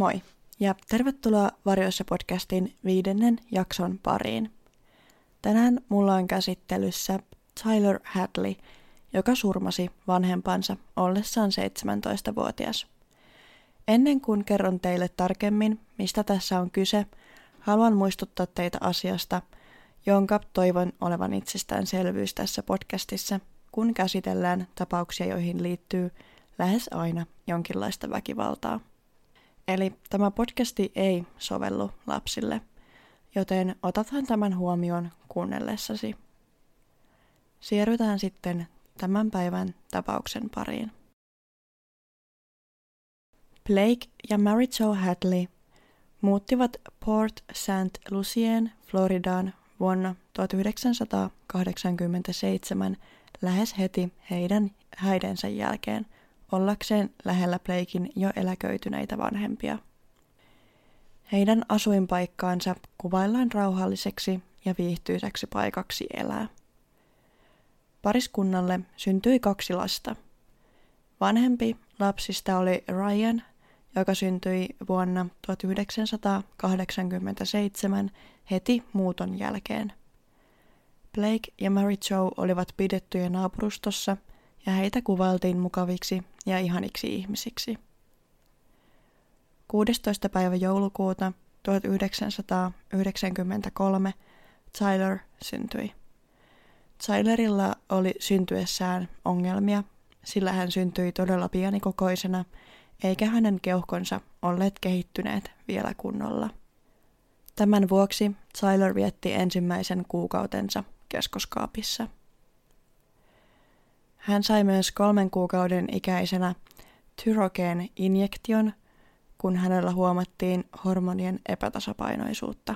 Moi ja tervetuloa Varjoissa podcastin viidennen jakson pariin. Tänään mulla on käsittelyssä Tyler Hadley, joka surmasi vanhempansa ollessaan 17-vuotias. Ennen kuin kerron teille tarkemmin, mistä tässä on kyse, haluan muistuttaa teitä asiasta, jonka toivon olevan itsestäänselvyys tässä podcastissa, kun käsitellään tapauksia, joihin liittyy lähes aina jonkinlaista väkivaltaa. Eli tämä podcasti ei sovellu lapsille, joten otathan tämän huomioon kuunnellessasi. Siirrytään sitten tämän päivän tapauksen pariin. Blake ja Mary Jo Hadley muuttivat Port St. Lucien, Floridaan vuonna 1987 lähes heti heidän häidensä jälkeen – ollakseen lähellä Blakein jo eläköityneitä vanhempia. Heidän asuinpaikkaansa kuvaillaan rauhalliseksi ja viihtyisäksi paikaksi elää. Pariskunnalle syntyi kaksi lasta. Vanhempi lapsista oli Ryan, joka syntyi vuonna 1987 heti muuton jälkeen. Blake ja Mary Jo olivat pidettyjä naapurustossa ja heitä kuvailtiin mukaviksi ja ihaniksi ihmisiksi. 16. päivä joulukuuta 1993 Tyler syntyi. Tylerilla oli syntyessään ongelmia, sillä hän syntyi todella pienikokoisena, eikä hänen keuhkonsa olleet kehittyneet vielä kunnolla. Tämän vuoksi Tyler vietti ensimmäisen kuukautensa keskoskaapissa – hän sai myös kolmen kuukauden ikäisenä tyrokeen injektion, kun hänellä huomattiin hormonien epätasapainoisuutta.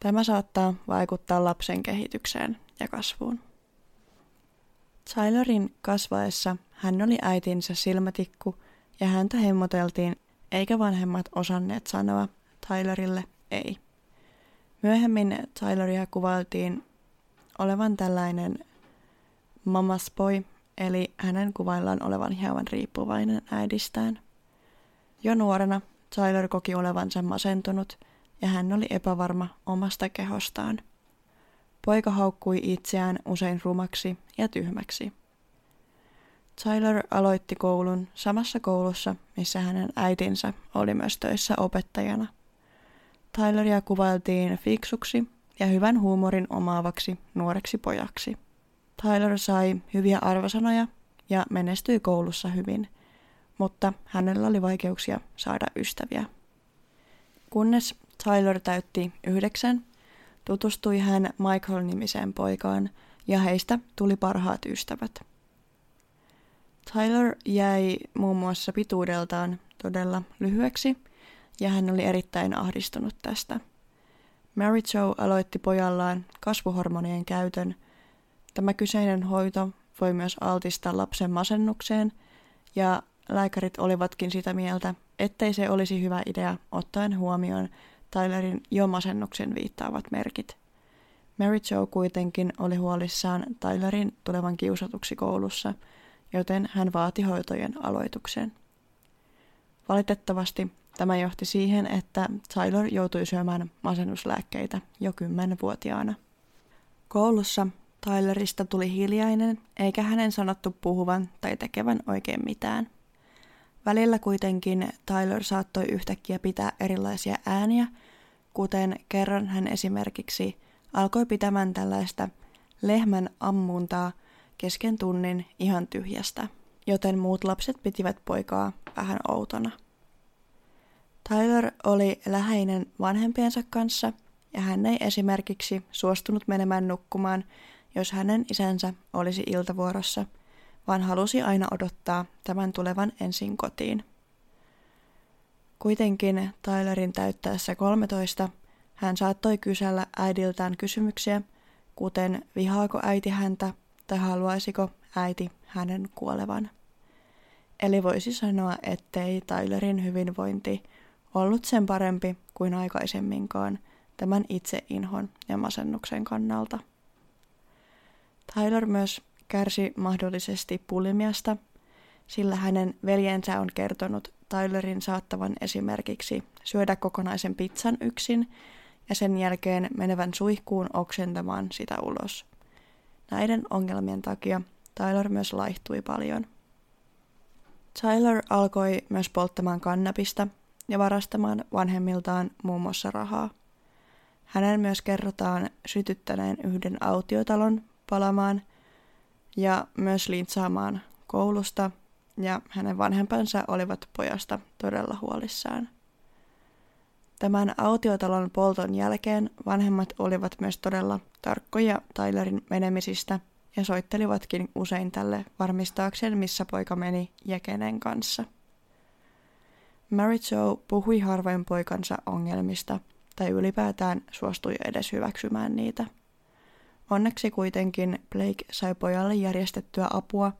Tämä saattaa vaikuttaa lapsen kehitykseen ja kasvuun. Tylerin kasvaessa hän oli äitinsä silmätikku ja häntä hemmoteltiin, eikä vanhemmat osanneet sanoa Tylerille ei. Myöhemmin Tyleria kuvailtiin olevan tällainen Mamas boy, eli hänen kuvaillaan olevan hieman riippuvainen äidistään. Jo nuorena Tyler koki olevansa masentunut ja hän oli epävarma omasta kehostaan. Poika haukkui itseään usein rumaksi ja tyhmäksi. Tyler aloitti koulun samassa koulussa, missä hänen äitinsä oli myös töissä opettajana. Tyleria kuvailtiin fiksuksi ja hyvän huumorin omaavaksi nuoreksi pojaksi. Tyler sai hyviä arvosanoja ja menestyi koulussa hyvin, mutta hänellä oli vaikeuksia saada ystäviä. Kunnes Tyler täytti yhdeksän, tutustui hän Michael-nimiseen poikaan ja heistä tuli parhaat ystävät. Tyler jäi muun muassa pituudeltaan todella lyhyeksi ja hän oli erittäin ahdistunut tästä. Mary Jo aloitti pojallaan kasvuhormonien käytön – Tämä kyseinen hoito voi myös altistaa lapsen masennukseen, ja lääkärit olivatkin sitä mieltä, ettei se olisi hyvä idea ottaen huomioon Tylerin jo masennuksen viittaavat merkit. Mary Jo kuitenkin oli huolissaan Tylerin tulevan kiusatuksi koulussa, joten hän vaati hoitojen aloituksen. Valitettavasti tämä johti siihen, että Tyler joutui syömään masennuslääkkeitä jo 10-vuotiaana. Koulussa Tylerista tuli hiljainen, eikä hänen sanottu puhuvan tai tekevän oikein mitään. Välillä kuitenkin Tyler saattoi yhtäkkiä pitää erilaisia ääniä, kuten kerran hän esimerkiksi alkoi pitämään tällaista lehmän ammuntaa kesken tunnin ihan tyhjästä, joten muut lapset pitivät poikaa vähän outona. Tyler oli läheinen vanhempiensa kanssa ja hän ei esimerkiksi suostunut menemään nukkumaan jos hänen isänsä olisi iltavuorossa, vaan halusi aina odottaa tämän tulevan ensin kotiin. Kuitenkin Tylerin täyttäessä 13 hän saattoi kysellä äidiltään kysymyksiä, kuten vihaako äiti häntä tai haluaisiko äiti hänen kuolevan. Eli voisi sanoa, ettei Tylerin hyvinvointi ollut sen parempi kuin aikaisemminkaan tämän itseinhon ja masennuksen kannalta. Tyler myös kärsi mahdollisesti pulimiasta, sillä hänen veljensä on kertonut Tylerin saattavan esimerkiksi syödä kokonaisen pizzan yksin ja sen jälkeen menevän suihkuun oksentamaan sitä ulos. Näiden ongelmien takia Tyler myös laihtui paljon. Tyler alkoi myös polttamaan kannabista ja varastamaan vanhemmiltaan muun muassa rahaa. Hänen myös kerrotaan sytyttäneen yhden autiotalon palamaan ja myös lintsaamaan koulusta ja hänen vanhempansa olivat pojasta todella huolissaan. Tämän autiotalon polton jälkeen vanhemmat olivat myös todella tarkkoja Tylerin menemisistä ja soittelivatkin usein tälle varmistaakseen, missä poika meni ja kenen kanssa. Mary Jo puhui harvoin poikansa ongelmista tai ylipäätään suostui edes hyväksymään niitä. Onneksi kuitenkin Blake sai pojalle järjestettyä apua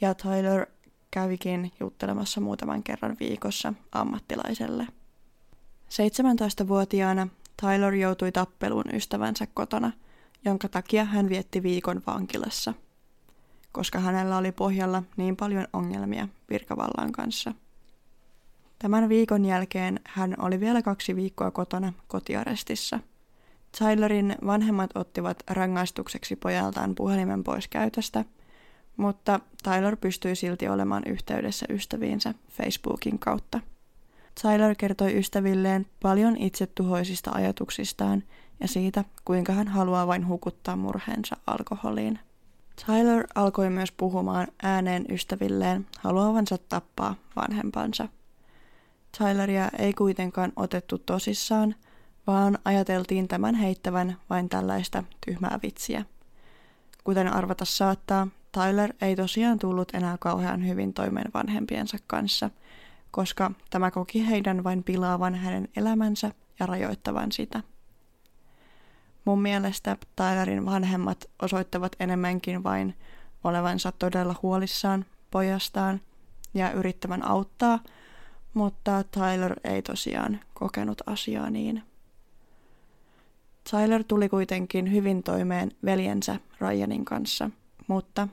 ja Tyler kävikin juttelemassa muutaman kerran viikossa ammattilaiselle. 17-vuotiaana Tyler joutui tappeluun ystävänsä kotona, jonka takia hän vietti viikon vankilassa, koska hänellä oli pohjalla niin paljon ongelmia virkavallan kanssa. Tämän viikon jälkeen hän oli vielä kaksi viikkoa kotona kotiarestissa. Tylerin vanhemmat ottivat rangaistukseksi pojaltaan puhelimen pois käytöstä – mutta Tyler pystyi silti olemaan yhteydessä ystäviinsä Facebookin kautta. Tyler kertoi ystävilleen paljon itsetuhoisista ajatuksistaan ja siitä, kuinka hän haluaa vain hukuttaa murheensa alkoholiin. Tyler alkoi myös puhumaan ääneen ystävilleen haluavansa tappaa vanhempansa. Tyleria ei kuitenkaan otettu tosissaan, vaan ajateltiin tämän heittävän vain tällaista tyhmää vitsiä. Kuten arvata saattaa, Tyler ei tosiaan tullut enää kauhean hyvin toimeen vanhempiensa kanssa, koska tämä koki heidän vain pilaavan hänen elämänsä ja rajoittavan sitä. Mun mielestä Tylerin vanhemmat osoittavat enemmänkin vain olevansa todella huolissaan pojastaan ja yrittävän auttaa, mutta Tyler ei tosiaan kokenut asiaa niin. Tyler tuli kuitenkin hyvin toimeen veljensä Ryanin kanssa, mutta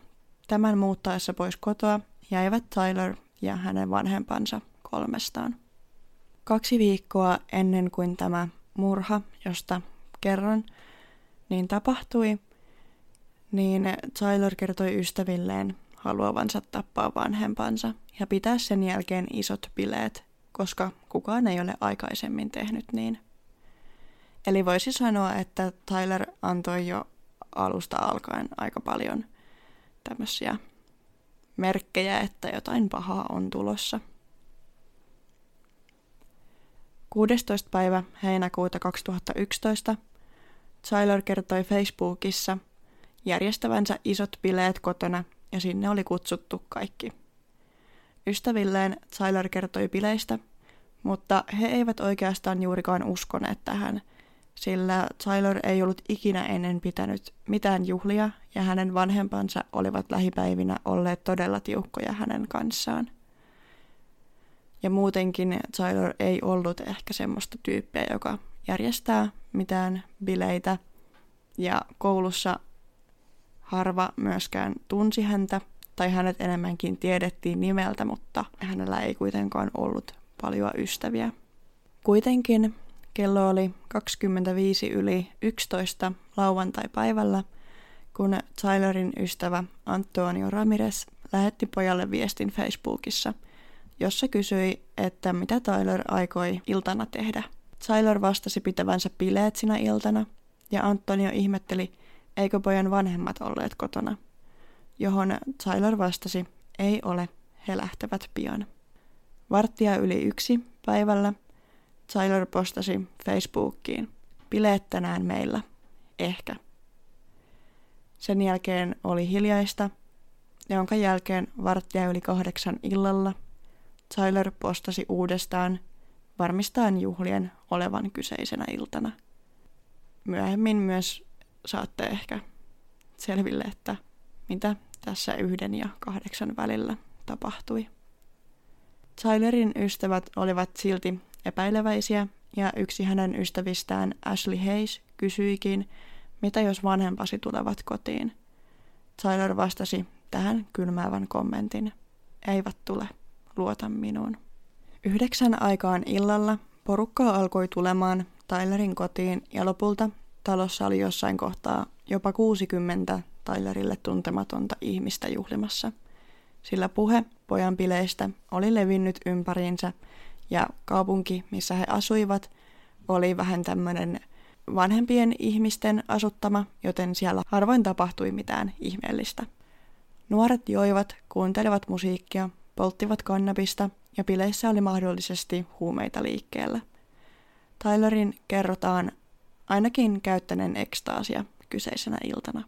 Tämän muuttaessa pois kotoa jäivät Tyler ja hänen vanhempansa kolmestaan. Kaksi viikkoa ennen kuin tämä murha, josta kerron, niin tapahtui, niin Tyler kertoi ystävilleen haluavansa tappaa vanhempansa ja pitää sen jälkeen isot bileet, koska kukaan ei ole aikaisemmin tehnyt niin. Eli voisi sanoa, että Tyler antoi jo alusta alkaen aika paljon tämmöisiä merkkejä, että jotain pahaa on tulossa. 16. päivä heinäkuuta 2011 Tyler kertoi Facebookissa järjestävänsä isot bileet kotona ja sinne oli kutsuttu kaikki. Ystävilleen Tyler kertoi bileistä, mutta he eivät oikeastaan juurikaan uskoneet tähän – sillä Tyler ei ollut ikinä ennen pitänyt mitään juhlia ja hänen vanhempansa olivat lähipäivinä olleet todella tiukkoja hänen kanssaan. Ja muutenkin Tyler ei ollut ehkä semmoista tyyppiä, joka järjestää mitään bileitä ja koulussa harva myöskään tunsi häntä tai hänet enemmänkin tiedettiin nimeltä, mutta hänellä ei kuitenkaan ollut paljon ystäviä. Kuitenkin Kello oli 25 yli 11 lauantai-päivällä, kun Tylerin ystävä Antonio Ramirez lähetti pojalle viestin Facebookissa, jossa kysyi, että mitä Tyler aikoi iltana tehdä. Tyler vastasi pitävänsä bileet sinä iltana, ja Antonio ihmetteli, eikö pojan vanhemmat olleet kotona. Johon Tyler vastasi, ei ole, he lähtevät pian. Varttia yli yksi päivällä Tyler postasi Facebookiin. Bileet tänään meillä. Ehkä. Sen jälkeen oli hiljaista, jonka jälkeen varttia yli kahdeksan illalla Tyler postasi uudestaan varmistaen juhlien olevan kyseisenä iltana. Myöhemmin myös saatte ehkä selville, että mitä tässä yhden ja kahdeksan välillä tapahtui. Tylerin ystävät olivat silti epäileväisiä ja yksi hänen ystävistään Ashley Hayes kysyikin, mitä jos vanhempasi tulevat kotiin. Tyler vastasi tähän kylmäävän kommentin. Eivät tule, luota minuun. Yhdeksän aikaan illalla porukkaa alkoi tulemaan Tylerin kotiin ja lopulta talossa oli jossain kohtaa jopa 60 Tylerille tuntematonta ihmistä juhlimassa, sillä puhe pojan bileistä oli levinnyt ympäriinsä ja kaupunki, missä he asuivat, oli vähän tämmöinen vanhempien ihmisten asuttama, joten siellä harvoin tapahtui mitään ihmeellistä. Nuoret joivat, kuuntelivat musiikkia, polttivat kannabista ja bileissä oli mahdollisesti huumeita liikkeellä. Tylerin kerrotaan ainakin käyttäneen ekstaasia kyseisenä iltana.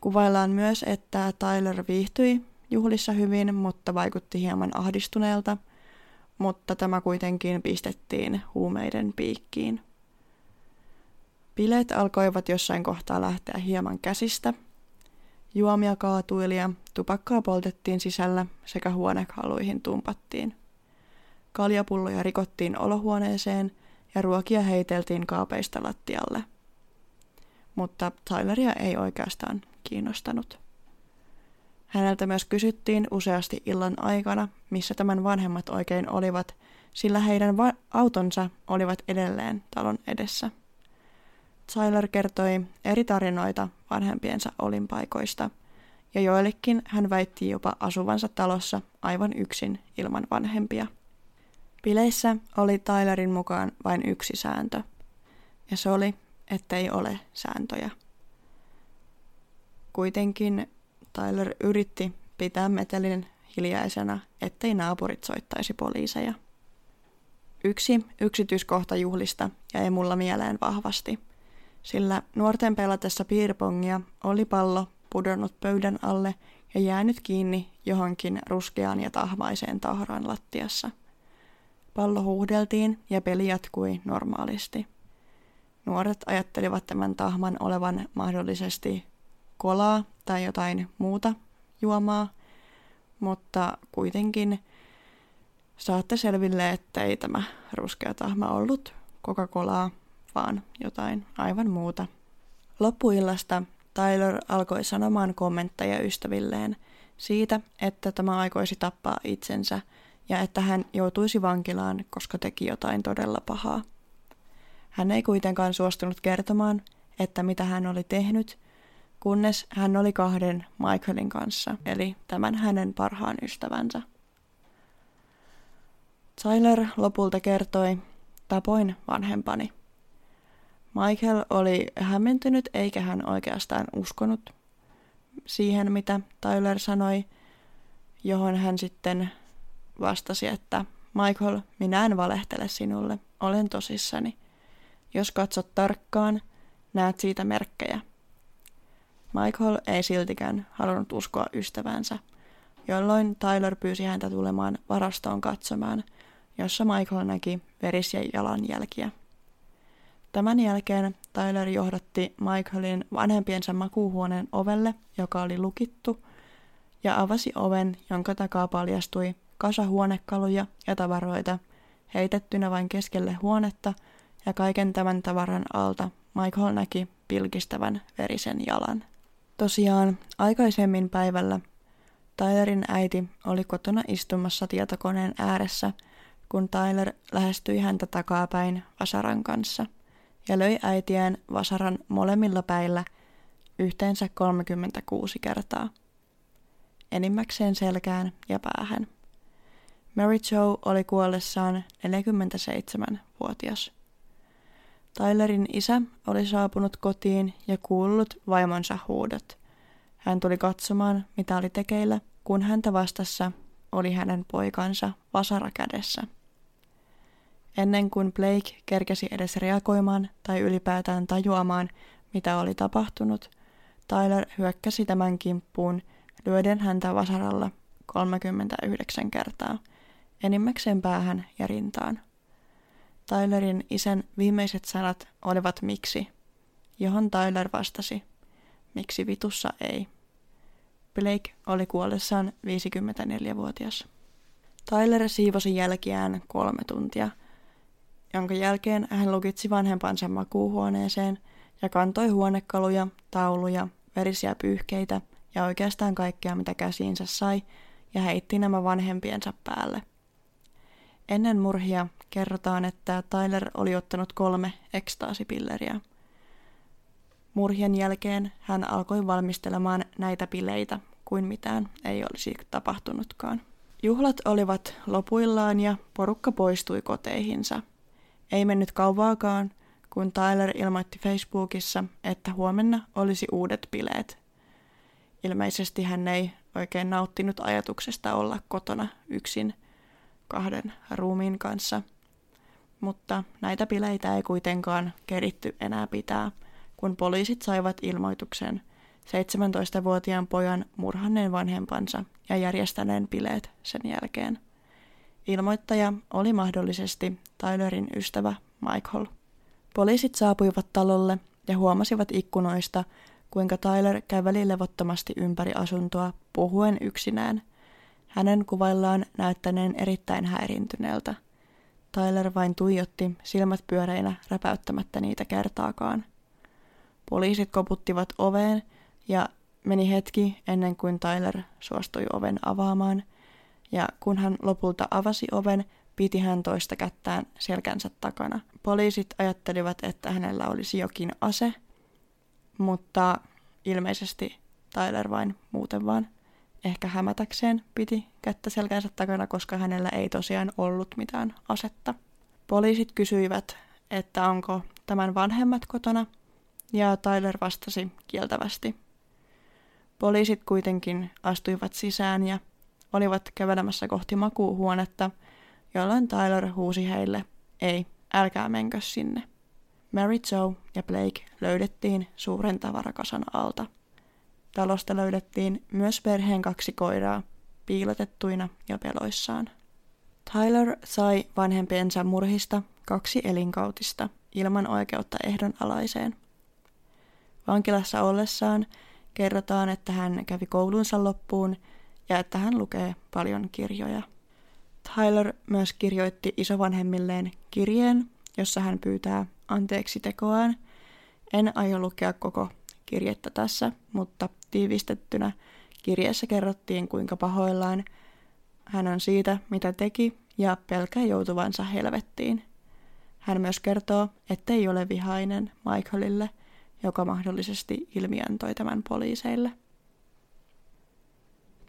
Kuvaillaan myös, että Tyler viihtyi juhlissa hyvin, mutta vaikutti hieman ahdistuneelta, mutta tämä kuitenkin pistettiin huumeiden piikkiin. Bileet alkoivat jossain kohtaa lähteä hieman käsistä. Juomia kaatuili ja tupakkaa poltettiin sisällä sekä huonekaluihin tumpattiin. Kaljapulloja rikottiin olohuoneeseen ja ruokia heiteltiin kaapeista lattialle. Mutta Tyleria ei oikeastaan kiinnostanut. Häneltä myös kysyttiin useasti illan aikana, missä tämän vanhemmat oikein olivat, sillä heidän va- autonsa olivat edelleen talon edessä. Tyler kertoi eri tarinoita vanhempiensa olinpaikoista, ja joillekin hän väitti jopa asuvansa talossa aivan yksin ilman vanhempia. Bileissä oli Tylerin mukaan vain yksi sääntö, ja se oli, ettei ole sääntöjä. Kuitenkin Tyler yritti pitää metelin hiljaisena, ettei naapurit soittaisi poliiseja. Yksi yksityiskohta juhlista jäi mulla mieleen vahvasti, sillä nuorten pelatessa piirpongia oli pallo pudonnut pöydän alle ja jäänyt kiinni johonkin ruskeaan ja tahmaiseen tahraan lattiassa. Pallo huuhdeltiin ja peli jatkui normaalisti. Nuoret ajattelivat tämän tahman olevan mahdollisesti kolaa tai jotain muuta juomaa, mutta kuitenkin saatte selville, että ei tämä ruskea tahma ollut Coca-Colaa, vaan jotain aivan muuta. Loppuillasta Tyler alkoi sanomaan kommentteja ystävilleen siitä, että tämä aikoisi tappaa itsensä ja että hän joutuisi vankilaan, koska teki jotain todella pahaa. Hän ei kuitenkaan suostunut kertomaan, että mitä hän oli tehnyt, kunnes hän oli kahden Michaelin kanssa, eli tämän hänen parhaan ystävänsä. Tyler lopulta kertoi, tapoin vanhempani. Michael oli hämmentynyt eikä hän oikeastaan uskonut siihen, mitä Tyler sanoi, johon hän sitten vastasi, että Michael, minä en valehtele sinulle, olen tosissani. Jos katsot tarkkaan, näet siitä merkkejä. Michael ei siltikään halunnut uskoa ystävänsä, jolloin Tyler pyysi häntä tulemaan varastoon katsomaan, jossa Michael näki verisiä jalanjälkiä. Tämän jälkeen Tyler johdatti Michaelin vanhempiensa makuuhuoneen ovelle, joka oli lukittu, ja avasi oven, jonka takaa paljastui kasa huonekaluja ja tavaroita, heitettynä vain keskelle huonetta, ja kaiken tämän tavaran alta Michael näki pilkistävän verisen jalan. Tosiaan, aikaisemmin päivällä Tylerin äiti oli kotona istumassa tietokoneen ääressä, kun Tyler lähestyi häntä takapäin vasaran kanssa ja löi äitiään vasaran molemmilla päillä yhteensä 36 kertaa. Enimmäkseen selkään ja päähän. Mary Jo oli kuollessaan 47-vuotias. Tylerin isä oli saapunut kotiin ja kuullut vaimonsa huudot. Hän tuli katsomaan, mitä oli tekeillä, kun häntä vastassa oli hänen poikansa vasara kädessä. Ennen kuin Blake kerkesi edes reagoimaan tai ylipäätään tajuamaan, mitä oli tapahtunut, Tyler hyökkäsi tämän kimppuun lyöden häntä vasaralla 39 kertaa, enimmäkseen päähän ja rintaan. Tylerin isän viimeiset sanat olivat miksi, johon Tyler vastasi, miksi vitussa ei. Blake oli kuollessaan 54-vuotias. Tyler siivosi jälkiään kolme tuntia, jonka jälkeen hän lukitsi vanhempansa makuuhuoneeseen ja kantoi huonekaluja, tauluja, verisiä pyyhkeitä ja oikeastaan kaikkea mitä käsiinsä sai ja heitti nämä vanhempiensa päälle – Ennen murhia kerrotaan, että Tyler oli ottanut kolme ekstaasipilleriä. Murhien jälkeen hän alkoi valmistelemaan näitä pileitä kuin mitään ei olisi tapahtunutkaan. Juhlat olivat lopuillaan ja porukka poistui koteihinsa. Ei mennyt kauvaakaan, kun Tyler ilmoitti Facebookissa, että huomenna olisi uudet bileet. Ilmeisesti hän ei oikein nauttinut ajatuksesta olla kotona yksin kahden ruumiin kanssa. Mutta näitä bileitä ei kuitenkaan keritty enää pitää, kun poliisit saivat ilmoituksen 17-vuotiaan pojan murhanneen vanhempansa ja järjestäneen bileet sen jälkeen. Ilmoittaja oli mahdollisesti Tylerin ystävä Michael. Poliisit saapuivat talolle ja huomasivat ikkunoista, kuinka Tyler käveli levottomasti ympäri asuntoa puhuen yksinään. Hänen kuvaillaan näyttäneen erittäin häirintyneeltä. Tyler vain tuijotti silmät pyöreinä räpäyttämättä niitä kertaakaan. Poliisit koputtivat oveen ja meni hetki ennen kuin Tyler suostui oven avaamaan. Ja kun hän lopulta avasi oven, piti hän toista kättään selkänsä takana. Poliisit ajattelivat, että hänellä olisi jokin ase, mutta ilmeisesti Tyler vain muuten vaan ehkä hämätäkseen piti kättä selkänsä takana, koska hänellä ei tosiaan ollut mitään asetta. Poliisit kysyivät, että onko tämän vanhemmat kotona, ja Tyler vastasi kieltävästi. Poliisit kuitenkin astuivat sisään ja olivat kävelemässä kohti makuuhuonetta, jolloin Tyler huusi heille, ei, älkää menkö sinne. Mary Joe ja Blake löydettiin suuren tavarakasan alta. Talosta löydettiin myös perheen kaksi koiraa, piilotettuina ja peloissaan. Tyler sai vanhempiensa murhista kaksi elinkautista ilman oikeutta ehdonalaiseen. Vankilassa ollessaan kerrotaan, että hän kävi koulunsa loppuun ja että hän lukee paljon kirjoja. Tyler myös kirjoitti isovanhemmilleen kirjeen, jossa hän pyytää anteeksi tekoaan. En aio lukea koko kirjettä tässä, mutta tiivistettynä kirjeessä kerrottiin, kuinka pahoillaan hän on siitä, mitä teki, ja pelkää joutuvansa helvettiin. Hän myös kertoo, ettei ole vihainen Michaelille – joka mahdollisesti ilmiantoi tämän poliiseille.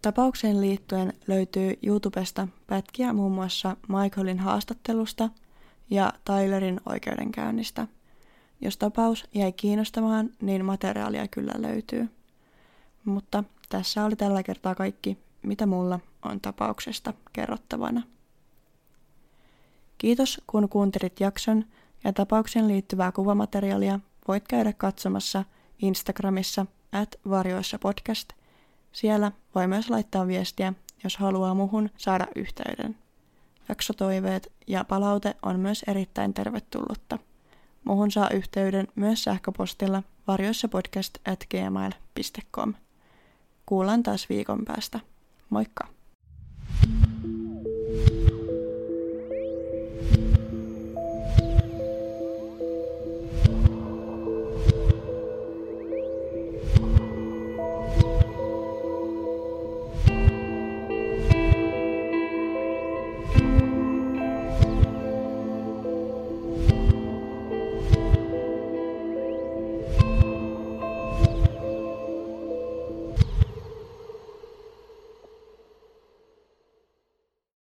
Tapaukseen liittyen löytyy YouTubesta pätkiä muun muassa Michaelin haastattelusta ja Tylerin oikeudenkäynnistä. Jos tapaus jäi kiinnostamaan, niin materiaalia kyllä löytyy. Mutta tässä oli tällä kertaa kaikki, mitä mulla on tapauksesta kerrottavana. Kiitos kun kuuntelit jakson ja tapaukseen liittyvää kuvamateriaalia voit käydä katsomassa Instagramissa at varjoissa podcast. Siellä voi myös laittaa viestiä, jos haluaa muhun saada yhteyden. Jaksotoiveet ja palaute on myös erittäin tervetullutta. Muhun saa yhteyden myös sähköpostilla varjoissapodcast at gmail.com. Kuullaan taas viikon päästä. Moikka!